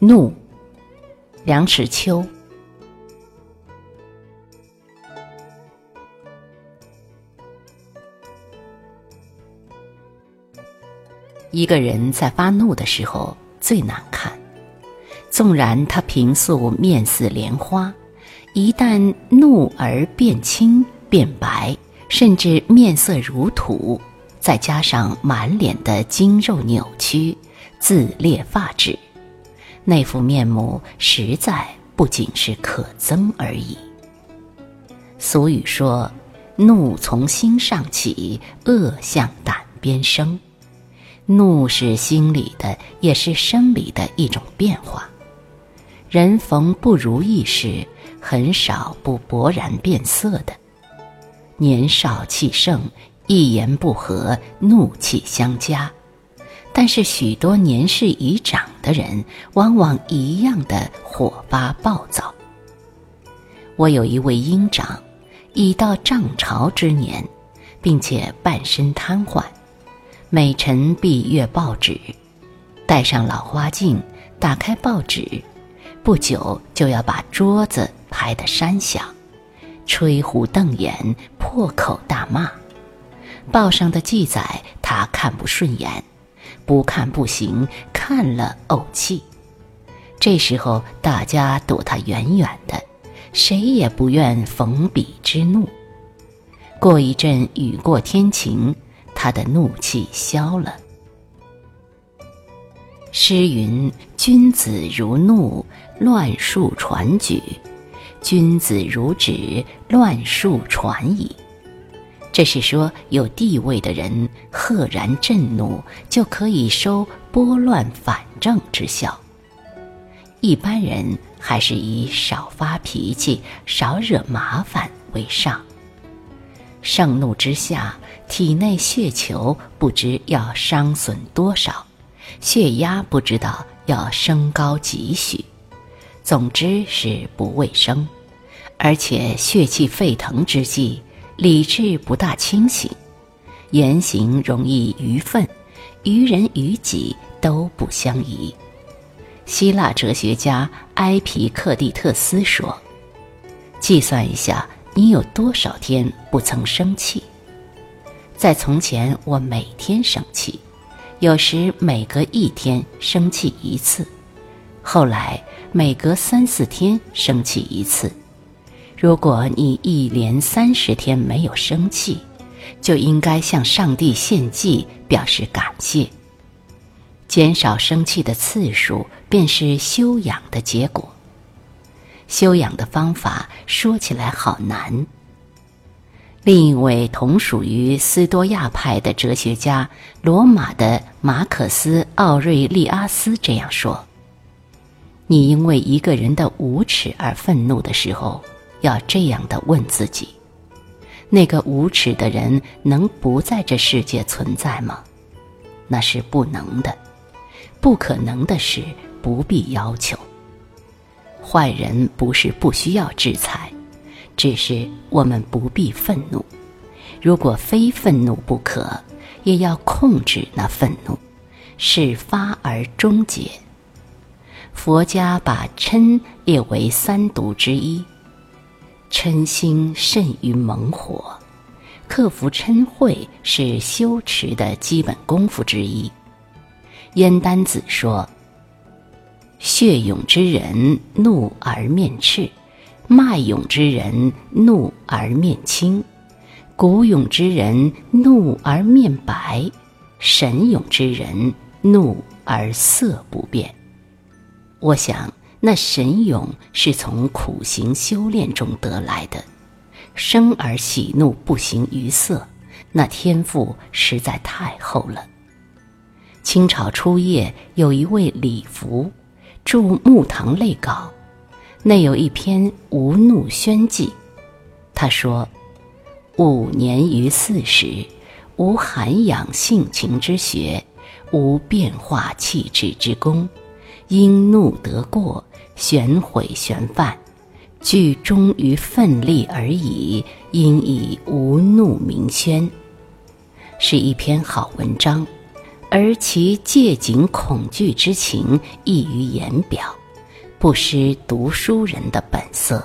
怒，梁实秋。一个人在发怒的时候最难看，纵然他平素面似莲花，一旦怒而变青变白，甚至面色如土，再加上满脸的筋肉扭曲、自裂发质，那副面目实在不仅是可憎而已。俗语说：“怒从心上起，恶向胆边生。”怒是心理的，也是生理的一种变化。人逢不如意事，很少不勃然变色的。年少气盛，一言不合怒气相加；但是许多年事已长的人，往往一样的火发暴躁。我有一位鹰长，已到涨潮之年，并且半身瘫痪。每晨必阅报纸，戴上老花镜，打开报纸，不久就要把桌子拍得山响，吹胡瞪眼，破口大骂。报上的记载他看不顺眼，不看不行，看了怄气。这时候大家躲他远远的，谁也不愿逢彼之怒。过一阵雨过天晴。他的怒气消了。诗云：“君子如怒，乱数传举；君子如止，乱数传矣。”这是说，有地位的人赫然震怒，就可以收拨乱反正之效。一般人还是以少发脾气、少惹麻烦为上。盛怒之下，体内血球不知要伤损多少，血压不知道要升高几许，总之是不卫生，而且血气沸腾之际，理智不大清醒，言行容易愚愤，于人于己都不相宜。希腊哲学家埃皮克蒂特斯说：“计算一下。”你有多少天不曾生气？在从前，我每天生气，有时每隔一天生气一次，后来每隔三四天生气一次。如果你一连三十天没有生气，就应该向上帝献祭，表示感谢。减少生气的次数，便是修养的结果。修养的方法说起来好难。另一位同属于斯多亚派的哲学家，罗马的马可斯·奥瑞利阿斯这样说：“你因为一个人的无耻而愤怒的时候，要这样的问自己：那个无耻的人能不在这世界存在吗？那是不能的。不可能的事，不必要求。”坏人不是不需要制裁，只是我们不必愤怒。如果非愤怒不可，也要控制那愤怒，使发而终结。佛家把嗔列为三毒之一，嗔心甚于猛火，克服嗔恚是修持的基本功夫之一。燕丹子说。血勇之人怒而面赤，脉勇之人怒而面青，骨勇之人怒而面白，神勇之人怒而色不变。我想，那神勇是从苦行修炼中得来的，生而喜怒不形于色，那天赋实在太厚了。清朝初叶有一位李福。著《木堂类稿》，内有一篇《无怒宣记》。他说：“五年于四时，无涵养性情之学，无变化气质之功，因怒得过，旋悔旋犯，具忠于奋力而已，因以无怒名宣。”是一篇好文章。而其借景恐惧之情溢于言表，不失读书人的本色。